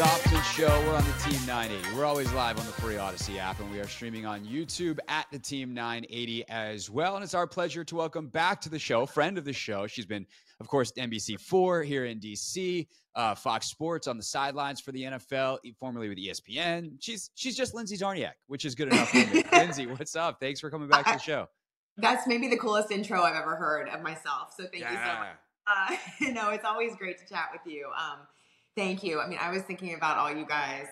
Dobson Show. We're on the Team 980. We're always live on the free Audacy app, and we are streaming on YouTube at the Team 980 as well. And it's our pleasure to welcome back to the show, friend of the show. She's been, of course, NBC4 here in DC, uh, Fox Sports on the sidelines for the NFL, formerly with ESPN. She's she's just Lindsay Czarniak, which is good enough for me. Lindsay, what's up? Thanks for coming back to the show. That's maybe the coolest intro I've ever heard of myself. So thank yeah. you so much. Uh, you know, it's always great to chat with you. Um, Thank you. I mean, I was thinking about all you guys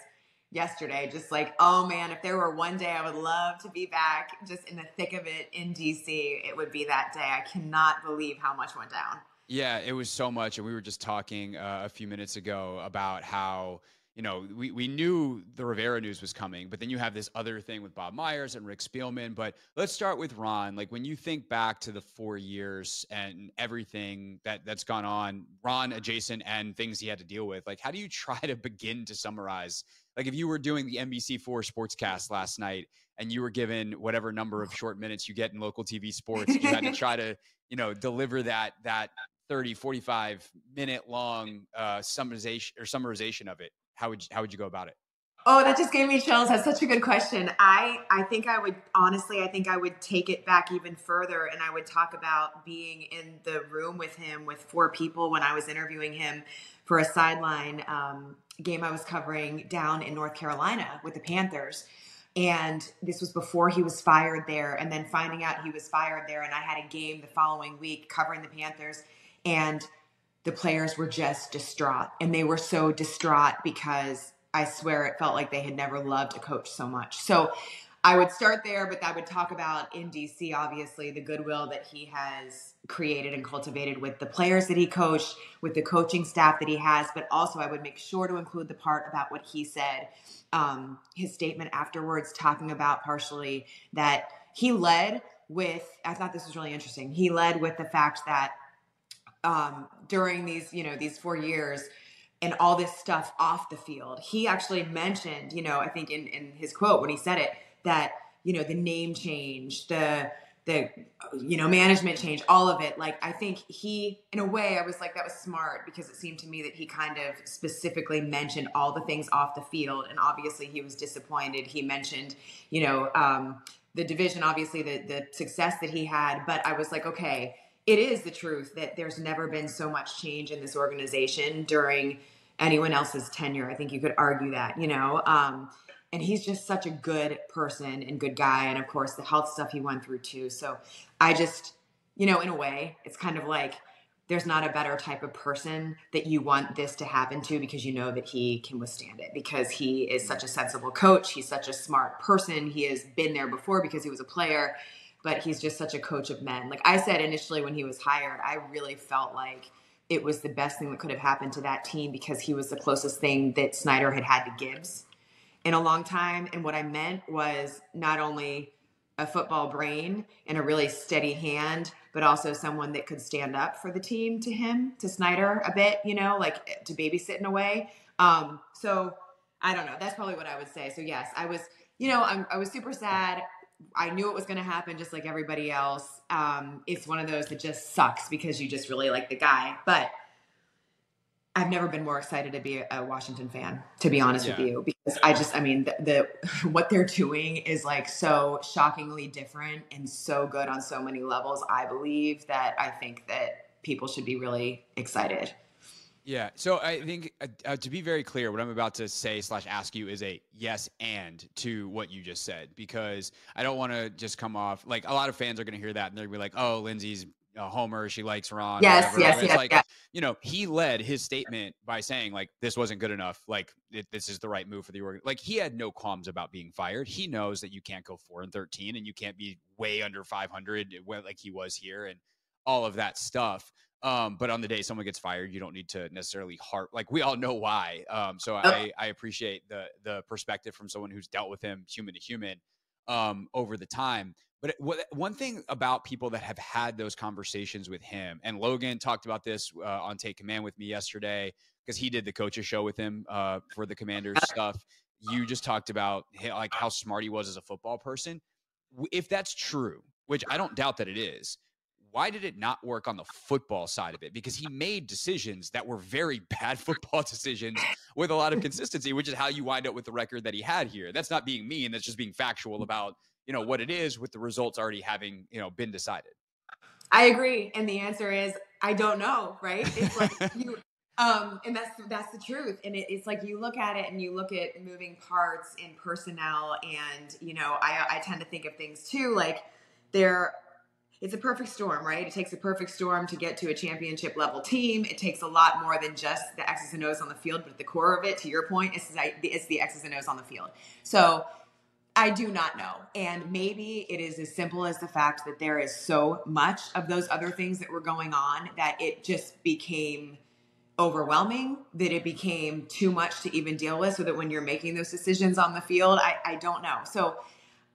yesterday, just like, oh man, if there were one day I would love to be back just in the thick of it in DC, it would be that day. I cannot believe how much went down. Yeah, it was so much. And we were just talking uh, a few minutes ago about how you know, we, we knew the Rivera news was coming, but then you have this other thing with Bob Myers and Rick Spielman. But let's start with Ron. Like when you think back to the four years and everything that that's gone on, Ron adjacent and things he had to deal with, like how do you try to begin to summarize? Like if you were doing the NBC4 sportscast last night and you were given whatever number of short minutes you get in local TV sports, you had to try to, you know, deliver that that 30, 45 minute long uh, summarization or summarization of it how would you, how would you go about it? Oh, that just gave me chills. That's such a good question. I I think I would honestly, I think I would take it back even further, and I would talk about being in the room with him with four people when I was interviewing him for a sideline um, game I was covering down in North Carolina with the Panthers. And this was before he was fired there, and then finding out he was fired there, and I had a game the following week covering the Panthers, and the players were just distraught and they were so distraught because I swear it felt like they had never loved a coach so much. So I would start there, but I would talk about in DC, obviously, the goodwill that he has created and cultivated with the players that he coached, with the coaching staff that he has. But also, I would make sure to include the part about what he said, um, his statement afterwards, talking about partially that he led with, I thought this was really interesting. He led with the fact that um, during these, you know, these four years and all this stuff off the field. He actually mentioned, you know, I think in, in his quote when he said it, that, you know, the name change, the, the, you know, management change, all of it. Like, I think he, in a way, I was like, that was smart because it seemed to me that he kind of specifically mentioned all the things off the field. And obviously he was disappointed. He mentioned, you know, um, the division, obviously the, the success that he had, but I was like, okay, it is the truth that there's never been so much change in this organization during anyone else's tenure. I think you could argue that, you know. Um, and he's just such a good person and good guy, and of course the health stuff he went through too. So I just, you know, in a way, it's kind of like there's not a better type of person that you want this to happen to because you know that he can withstand it because he is such a sensible coach. He's such a smart person. He has been there before because he was a player but he's just such a coach of men. Like I said initially when he was hired, I really felt like it was the best thing that could have happened to that team because he was the closest thing that Snyder had had to Gibbs in a long time. And what I meant was not only a football brain and a really steady hand, but also someone that could stand up for the team to him, to Snyder a bit, you know, like to babysit in a way. Um, so I don't know. That's probably what I would say. So yes, I was, you know, I'm, I was super sad. I knew it was going to happen just like everybody else. Um, it's one of those that just sucks because you just really like the guy. But I've never been more excited to be a Washington fan, to be honest yeah. with you, because I just, I mean, the, the, what they're doing is like so shockingly different and so good on so many levels. I believe that I think that people should be really excited. Yeah. So I think uh, uh, to be very clear, what I'm about to say slash ask you is a yes and to what you just said because I don't want to just come off like a lot of fans are going to hear that and they're going to be like, oh, Lindsay's a homer. She likes Ron. Yes, yes, yes. Like, yes. you know, he led his statement by saying like this wasn't good enough. Like it, this is the right move for the organ. Like he had no qualms about being fired. He knows that you can't go four and thirteen and you can't be way under 500 like he was here and all of that stuff. Um, but on the day someone gets fired, you don't need to necessarily harp. Like we all know why. Um, so I, I appreciate the the perspective from someone who's dealt with him human to human um, over the time. But one thing about people that have had those conversations with him, and Logan talked about this uh, on Take Command with me yesterday because he did the coaches show with him uh, for the Commanders stuff. You just talked about like how smart he was as a football person. If that's true, which I don't doubt that it is, why did it not work on the football side of it? Because he made decisions that were very bad football decisions with a lot of consistency, which is how you wind up with the record that he had here. That's not being mean. That's just being factual about you know what it is with the results already having you know been decided. I agree, and the answer is I don't know. Right? It's like you. Um, and that's that's the truth. And it, it's like you look at it and you look at moving parts in personnel, and you know, I, I tend to think of things too like there it's a perfect storm, right? It takes a perfect storm to get to a championship level team. It takes a lot more than just the X's and O's on the field, but the core of it, to your point, it's, it's the X's and O's on the field. So I do not know. And maybe it is as simple as the fact that there is so much of those other things that were going on that it just became overwhelming, that it became too much to even deal with, so that when you're making those decisions on the field, I, I don't know. So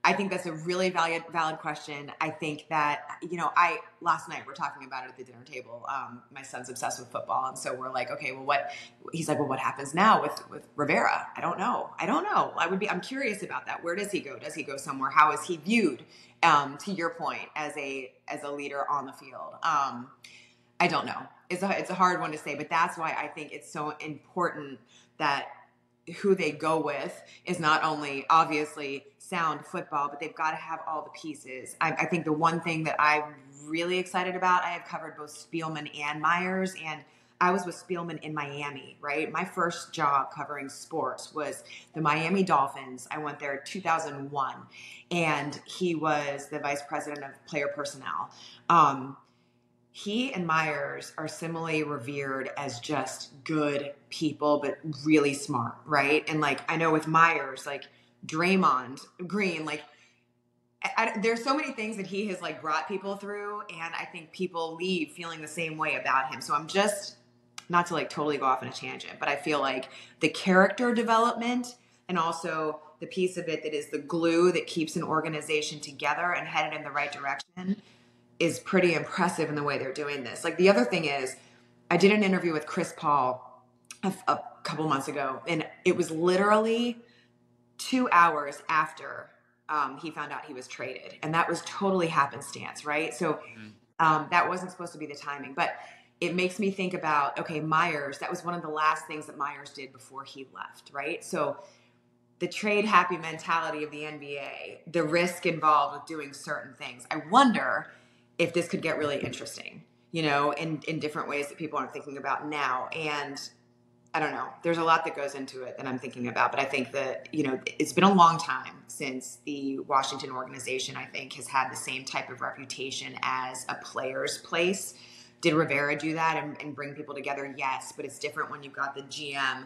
I think that's a really valid valid question. I think that you know, I last night we're talking about it at the dinner table. Um, my son's obsessed with football, and so we're like, okay, well, what? He's like, well, what happens now with with Rivera? I don't know. I don't know. I would be. I'm curious about that. Where does he go? Does he go somewhere? How is he viewed? Um, to your point, as a as a leader on the field. Um, I don't know. It's a it's a hard one to say, but that's why I think it's so important that who they go with is not only obviously sound football, but they've got to have all the pieces. I, I, think the one thing that I'm really excited about, I have covered both Spielman and Myers, and I was with Spielman in Miami, right? My first job covering sports was the Miami Dolphins. I went there 2001, and he was the vice president of player personnel. Um, he and Myers are similarly revered as just good people, but really smart, right? And like, I know with Myers, like Draymond Green, like, I, there's so many things that he has like brought people through, and I think people leave feeling the same way about him. So I'm just not to like totally go off on a tangent, but I feel like the character development and also the piece of it that is the glue that keeps an organization together and headed in the right direction is pretty impressive in the way they're doing this. Like the other thing is, I did an interview with Chris Paul a, a couple months ago, and it was literally two hours after um, he found out he was traded, and that was totally happenstance, right? So mm-hmm. um, that wasn't supposed to be the timing, but it makes me think about okay, Myers. That was one of the last things that Myers did before he left, right? So the trade happy mentality of the NBA, the risk involved with doing certain things. I wonder if this could get really interesting, you know, in, in different ways that people aren't thinking about now. And I don't know, there's a lot that goes into it that I'm thinking about, but I think that, you know, it's been a long time since the Washington organization, I think, has had the same type of reputation as a player's place. Did Rivera do that and, and bring people together? Yes, but it's different when you've got the GM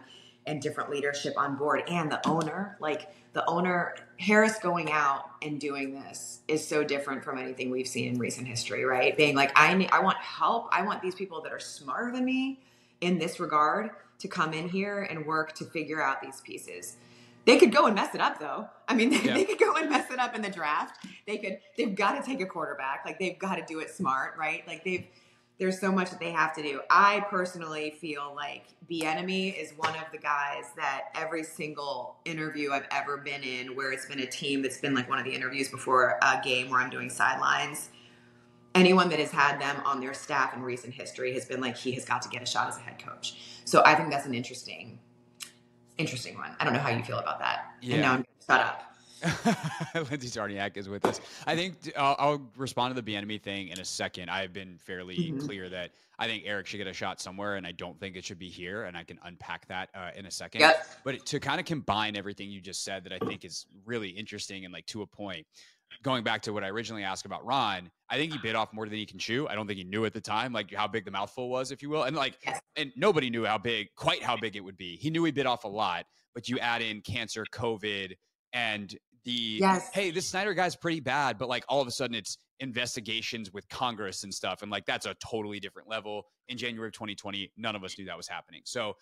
and different leadership on board and the owner. Like, the owner Harris going out and doing this is so different from anything we've seen in recent history, right? Being like, I need, I want help. I want these people that are smarter than me in this regard to come in here and work to figure out these pieces. They could go and mess it up though. I mean, they, yeah. they could go and mess it up in the draft. They could, they've got to take a quarterback. Like they've got to do it smart, right? Like they've, there's so much that they have to do. I personally feel like Bieniemy is one of the guys that every single interview I've ever been in, where it's been a team that's been like one of the interviews before a game where I'm doing sidelines. Anyone that has had them on their staff in recent history has been like he has got to get a shot as a head coach. So I think that's an interesting, interesting one. I don't know how you feel about that. Yeah. And now I'm going to shut up. Lindsay Czarniak is with us. I think I'll, I'll, respond to the Bieniemy thing in a second. I've been fairly mm-hmm. clear that I think Eric should get a shot somewhere, and I don't think it should be here. And I can unpack that uh, in a second. Yep. But to kind of combine everything you just said, that I think is really interesting and like to a point. Going back to what I originally asked about Ron, I think he bit off more than he can chew. I don't think he knew at the time, like how big the mouthful was, if you will, and like, yes. and nobody knew how big, quite how big it would be. He knew he bit off a lot, but you add in cancer, COVID, and the yes. hey, this Snyder guy's pretty bad, but like all of a sudden it's investigations with Congress and stuff. And like that's a totally different level. In January of 2020, none of us knew that was happening. So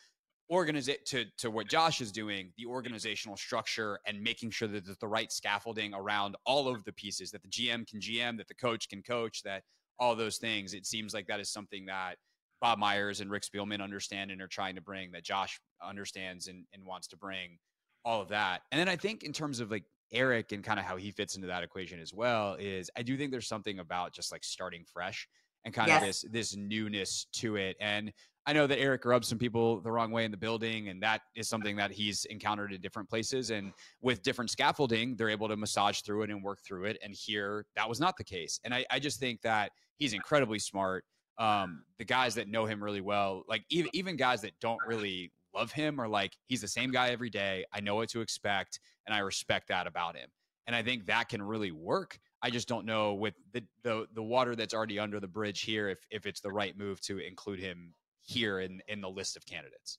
organize it to to what Josh is doing, the organizational structure and making sure that there's the right scaffolding around all of the pieces, that the GM can GM, that the coach can coach, that all those things. It seems like that is something that Bob Myers and Rick Spielman understand and are trying to bring that Josh understands and, and wants to bring all of that. And then I think in terms of like Eric and kind of how he fits into that equation as well is I do think there's something about just like starting fresh and kind yes. of this this newness to it. And I know that Eric rubs some people the wrong way in the building, and that is something that he's encountered in different places. And with different scaffolding, they're able to massage through it and work through it. And here, that was not the case. And I, I just think that he's incredibly smart. Um, the guys that know him really well, like even even guys that don't really love him, or like he's the same guy every day. I know what to expect, and I respect that about him. And I think that can really work. I just don't know with the the the water that's already under the bridge here if if it's the right move to include him here in in the list of candidates.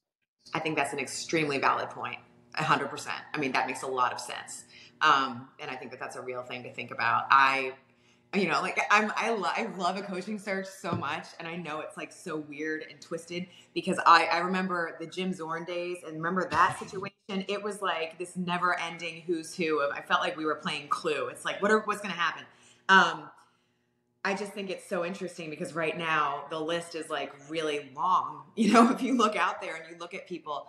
I think that's an extremely valid point. 100%. I mean, that makes a lot of sense. Um, and I think that that's a real thing to think about. I, you know, like I'm, I, lo- I love a coaching search so much. And I know it's like so weird and twisted because I, I remember the Jim Zorn days and remember that situation. It was like this never ending who's who of, I felt like we were playing clue. It's like, what are, what's going to happen? Um, I just think it's so interesting because right now the list is like really long. You know, if you look out there and you look at people,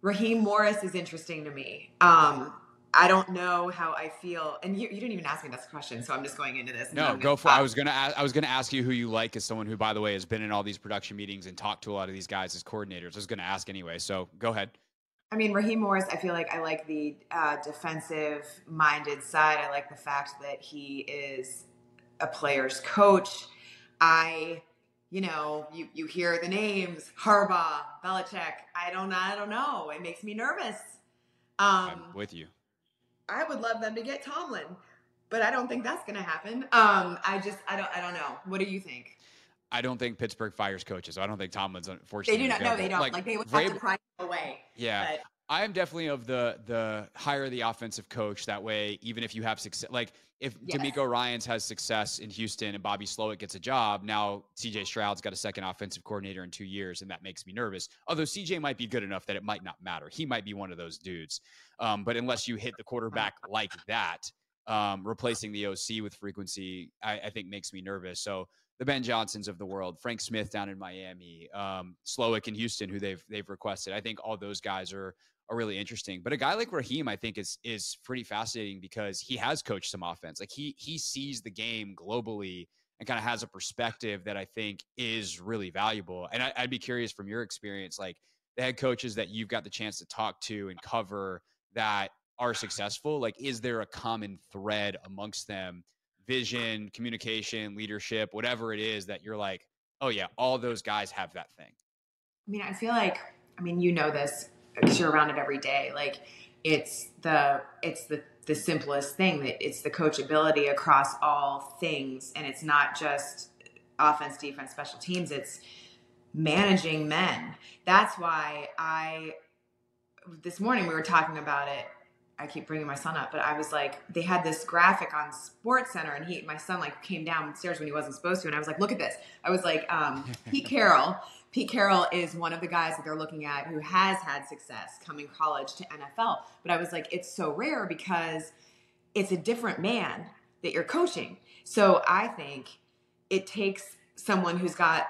Raheem Morris is interesting to me. Um, I don't know how I feel, and you, you didn't even ask me this question, so I'm just going into this. No, go for. it. I was gonna ask, I was gonna ask you who you like as someone who, by the way, has been in all these production meetings and talked to a lot of these guys as coordinators. I was gonna ask anyway, so go ahead. I mean, Raheem Morris, I feel like I like the uh, defensive minded side. I like the fact that he is a player's coach. I, you know, you, you hear the names Harbaugh, Belichick. I don't I don't know. It makes me nervous. Um, I'm with you. I would love them to get Tomlin, but I don't think that's going to happen. Um, I just I don't I don't know. What do you think? I don't think Pittsburgh fires coaches. I don't think Tomlin's unfortunately. They do not. No, they don't. Like, like they would have to pry away. Yeah. But. I am definitely of the the hire the offensive coach. That way, even if you have success, like if yes. DeMeco Ryans has success in Houston and Bobby Slowik gets a job, now CJ Stroud's got a second offensive coordinator in two years, and that makes me nervous. Although CJ might be good enough that it might not matter. He might be one of those dudes. Um, but unless you hit the quarterback like that, um, replacing the OC with frequency, I, I, think makes me nervous. So the Ben Johnsons of the world, Frank Smith down in Miami, um, Slowik in Houston, who they've they've requested. I think all those guys are are really interesting. But a guy like Raheem, I think, is is pretty fascinating because he has coached some offense. Like he he sees the game globally and kind of has a perspective that I think is really valuable. And I, I'd be curious from your experience, like the head coaches that you've got the chance to talk to and cover that are successful. Like, is there a common thread amongst them? Vision, communication, leadership, whatever it is that you're like, oh yeah, all those guys have that thing. I mean, I feel like, I mean, you know this you're around it every day. Like it's the it's the the simplest thing that it's the coachability across all things, and it's not just offense, defense, special teams. It's managing men. That's why I this morning we were talking about it. I keep bringing my son up, but I was like, they had this graphic on Sports Center, and he, my son, like came downstairs when he wasn't supposed to, and I was like, look at this. I was like, um, Pete Carroll Pete Carroll is one of the guys that they're looking at who has had success coming college to NFL. But I was like, it's so rare because it's a different man that you're coaching. So I think it takes someone who's got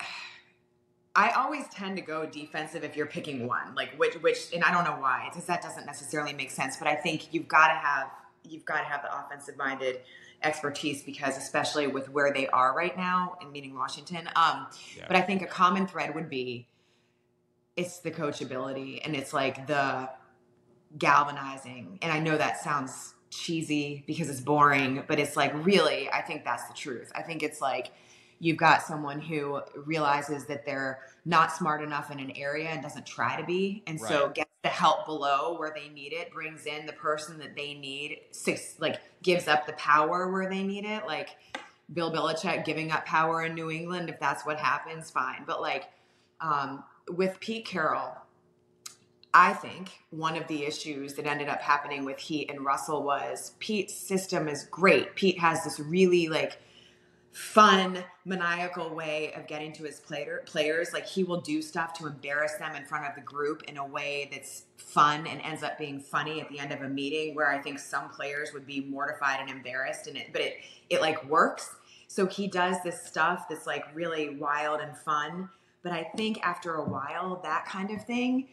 I always tend to go defensive if you're picking one, like which which and I don't know why, because that doesn't necessarily make sense. But I think you've got to have you've got to have the offensive minded expertise because especially with where they are right now and meeting Washington. Um, yeah. But I think a common thread would be it's the coachability and it's like the galvanizing. And I know that sounds cheesy because it's boring, but it's like really, I think that's the truth. I think it's like you've got someone who realizes that they're not smart enough in an area and doesn't try to be and right. so the help below where they need it brings in the person that they need six like gives up the power where they need it like bill belichick giving up power in new england if that's what happens fine but like um, with pete carroll I think one of the issues that ended up happening with Heat and Russell was Pete's system is great. Pete has this really like fun, maniacal way of getting to his player, players. Like he will do stuff to embarrass them in front of the group in a way that's fun and ends up being funny at the end of a meeting. Where I think some players would be mortified and embarrassed, and it, but it it like works. So he does this stuff that's like really wild and fun. But I think after a while, that kind of thing.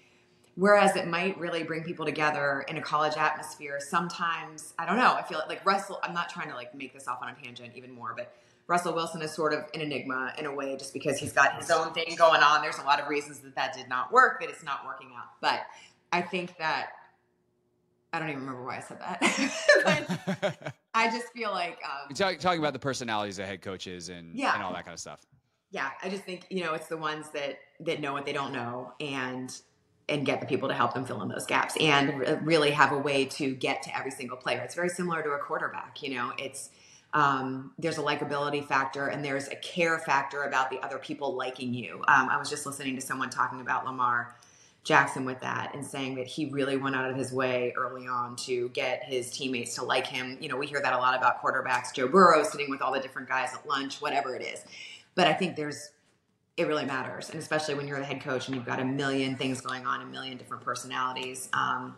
Whereas it might really bring people together in a college atmosphere. Sometimes I don't know. I feel like, like Russell. I'm not trying to like make this off on a tangent even more, but Russell Wilson is sort of an enigma in a way, just because he's got his own thing going on. There's a lot of reasons that that did not work, that it's not working out. But I think that I don't even remember why I said that. but I just feel like um, talk, talking about the personalities of head coaches and Yeah. and all that kind of stuff. yeah, I just think you know it's the ones that that know what they don't know and and get the people to help them fill in those gaps and re- really have a way to get to every single player. It's very similar to a quarterback. You know, it's um, there's a likability factor and there's a care factor about the other people liking you. Um, I was just listening to someone talking about Lamar Jackson with that and saying that he really went out of his way early on to get his teammates to like him. You know, we hear that a lot about quarterbacks, Joe Burrow sitting with all the different guys at lunch, whatever it is. But I think there's it really matters, and especially when you're the head coach and you've got a million things going on, a million different personalities. Um,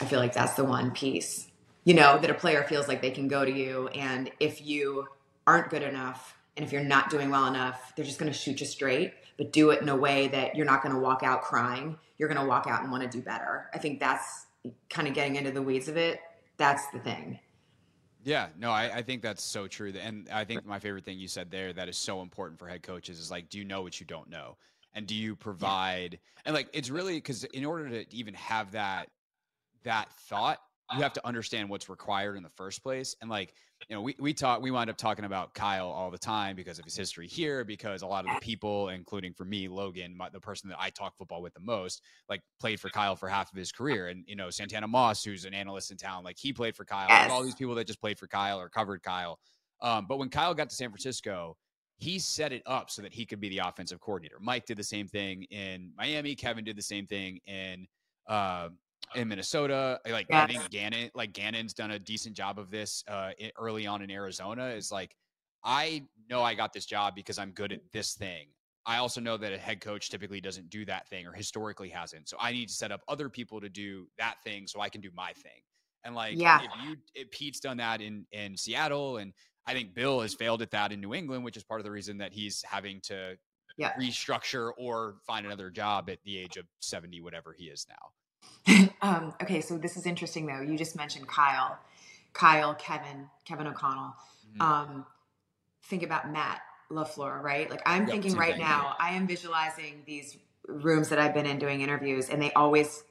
I feel like that's the one piece, you know, that a player feels like they can go to you, and if you aren't good enough, and if you're not doing well enough, they're just going to shoot you straight. But do it in a way that you're not going to walk out crying. You're going to walk out and want to do better. I think that's kind of getting into the weeds of it. That's the thing. Yeah, no, I, I think that's so true. And I think my favorite thing you said there that is so important for head coaches is like, do you know what you don't know? And do you provide, and like, it's really because in order to even have that, that thought, you have to understand what's required in the first place. And like, you know, we, we talk, we wind up talking about Kyle all the time because of his history here, because a lot of the people, including for me, Logan, my, the person that I talk football with the most, like played for Kyle for half of his career. And, you know, Santana Moss, who's an analyst in town, like he played for Kyle. Yes. All these people that just played for Kyle or covered Kyle. Um, but when Kyle got to San Francisco, he set it up so that he could be the offensive coordinator. Mike did the same thing in Miami. Kevin did the same thing in uh, in Minnesota. Like I think Gannon, like Gannon's done a decent job of this uh, early on in Arizona. Is like I know I got this job because I'm good at this thing. I also know that a head coach typically doesn't do that thing or historically hasn't. So I need to set up other people to do that thing so I can do my thing. And like, Yeah. if you, if Pete's done that in in Seattle, and I think Bill has failed at that in New England, which is part of the reason that he's having to Yeah. restructure or find another job at the age of seventy, whatever he is now. um, okay, so this is interesting though. You just mentioned Kyle, Kyle, Kevin, Kevin O'Connell. Mhm. Um, think about Matt LaFleur, right? Like I'm Yep, thinking right now, I am visualizing these rooms that I've been in doing interviews, and they always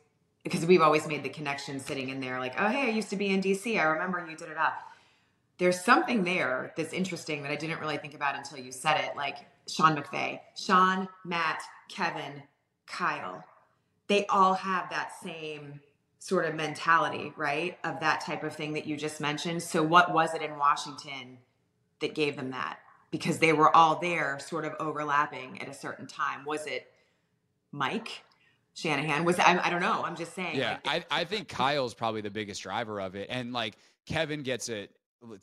because we've always made the connection sitting in there, like, oh hey, I used to be in DC. I remember you did it up. There's something there that's interesting that I didn't really think about until you said it. Like Sean McVay, Sean, Matt, Kevin, Kyle they all have that same sort of mentality, right? Of that type of thing that you just mentioned. So, what was it in Washington that gave them that? Because they were all there, sort of overlapping at a certain time. Was it Mike Shanahan? Was I, I don't know. I'm just saying. Yeah, like, I, I think Kyle's probably the biggest driver of it, and like Kevin gets it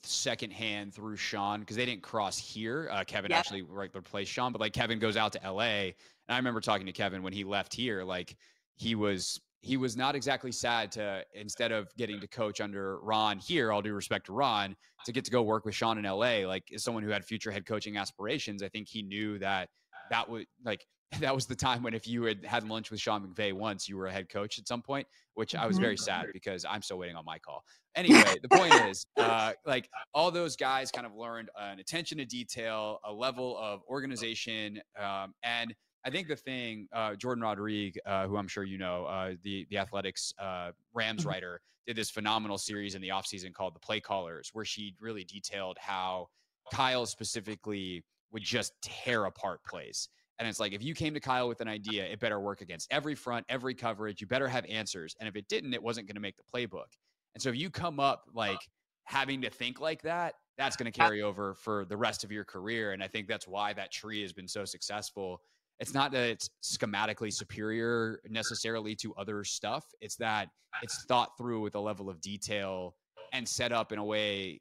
secondhand through Sean because they didn't cross here. Uh, Kevin actually right replaced Sean, but like Kevin goes out to L.A. and I remember talking to Kevin when he left here, like he was he was not exactly sad to instead of getting to coach under Ron here. All due respect to Ron, to get to go work with Sean in L.A. Like as someone who had future head coaching aspirations, I think he knew that that would like that was the time when if you had had lunch with Sean McVay once, you were a head coach at some point, which I was Mhm. very sad because I'm still waiting on my call. Anyway, the point is, uh, like all those guys kind of learned an attention to detail, a level of organization, um, and I think the thing, uh, Jourdan Rodrigue, uh, who I'm sure you know, uh, the the athletics uh, Rams Mhm. writer, did this phenomenal series in the offseason called The Play Callers, where she really detailed how Kyle specifically would just tear apart plays. And it's like, if you came to Kyle with an idea, it better work against every front, every coverage. You better have answers. And if it didn't, it wasn't going to make the playbook. And so if you come up like having to think like that, that's going to carry over for the rest of your career. And I think that's why that tree has been so successful. It's not that it's schematically superior necessarily to other stuff. It's that it's thought through with a level of detail and set up in a way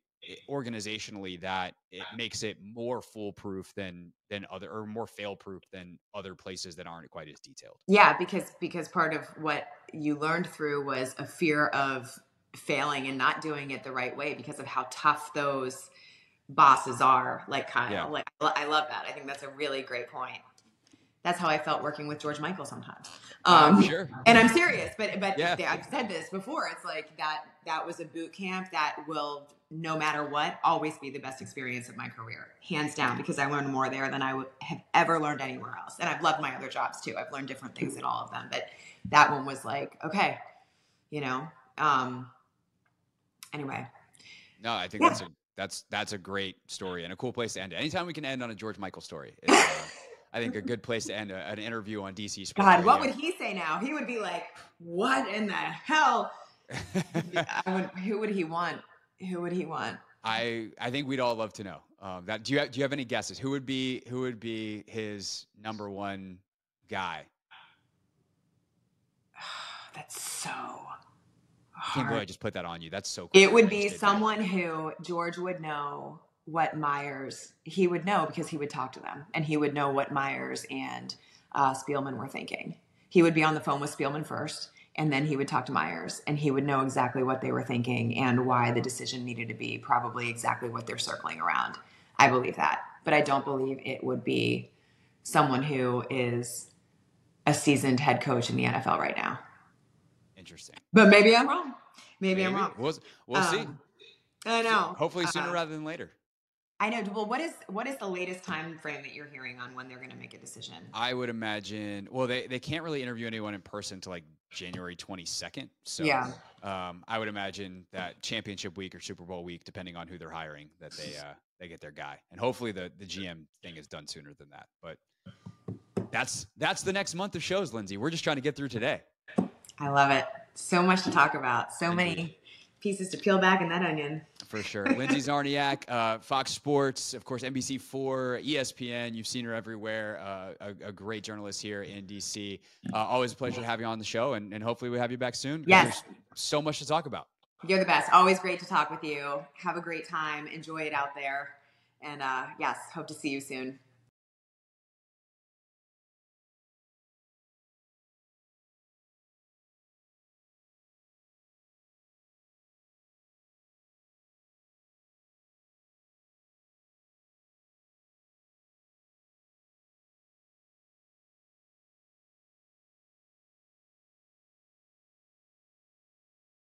organizationally that it makes it more foolproof than than other or more fail proof than other places that aren't quite as detailed. yeah, because because part of what you learned through was a fear of failing and not doing it the right way because of how tough those bosses are, like Kyle. Yeah. Like I love that. I think that's a really great point. that's how I felt working with George Michael sometimes. Uh, Um, sure. and I'm serious, but but Yeah. I've said this before. It's like that that was a boot camp that will, no matter what, always be the best experience of my career, hands down. Because I learned more there than I would have ever learned anywhere else. And I've loved my other jobs too. I've learned different things in all of them, but that one was like, okay, you know. Um, anyway, No, I think Yeah. that's a that's that's a great story and a cool place to end. it. Anytime we can end on a George Michael story, it's, uh, I think a good place to end a, an interview on DC Sports. God, what would he say now? He would be like, "What in the hell?" I would, who would he want? Who would he want? I I think we'd all love to know. Um, that do you have, do you have any guesses? Who would be who would be his number one guy? That's so I can't believe I just put that on you. That's so. cool. It would be did that. someone who George would know what Myers he would know because he would talk to them and he would know what Myers and uh, Spielman were thinking. He would be on the phone with Spielman first, and then he would talk to Myers, and he would know exactly what they were thinking and why the decision needed to be probably exactly what they're circling around. I believe that, but I don't believe it would be someone who is a seasoned head coach in the NFL right now. Interesting. But maybe I'm wrong. Maybe, I'm wrong. We'll, we'll see. Um, I know. Hopefully sooner Uh, rather than later. I know. Well, what is what is the latest time frame that you're hearing on when they're going to make a decision? I would imagine. Well, they, they can't really interview anyone in person to like January 22nd. So Yeah. um, I would imagine that championship week or Super Bowl week, depending on who they're hiring, that they uh, they get their guy. And hopefully the the GM thing is done sooner than that. But that's that's the next month of shows, Lindsay. We're just trying to get through today. I love it. So much to talk about. So Indeed. many pieces to peel back in that onion. For sure. Lindsay Czarniak, uh, Fox Sports, of course, NBC4, ESPN. You've seen her everywhere. Uh, a, a great journalist here in DC. Uh, always a pleasure to have you on the show, and, and hopefully we have you back soon. Yes. There's so much to talk about. You're the best. Always great to talk with you. Have a great time. Enjoy it out there. And uh, yes, hope to see you soon.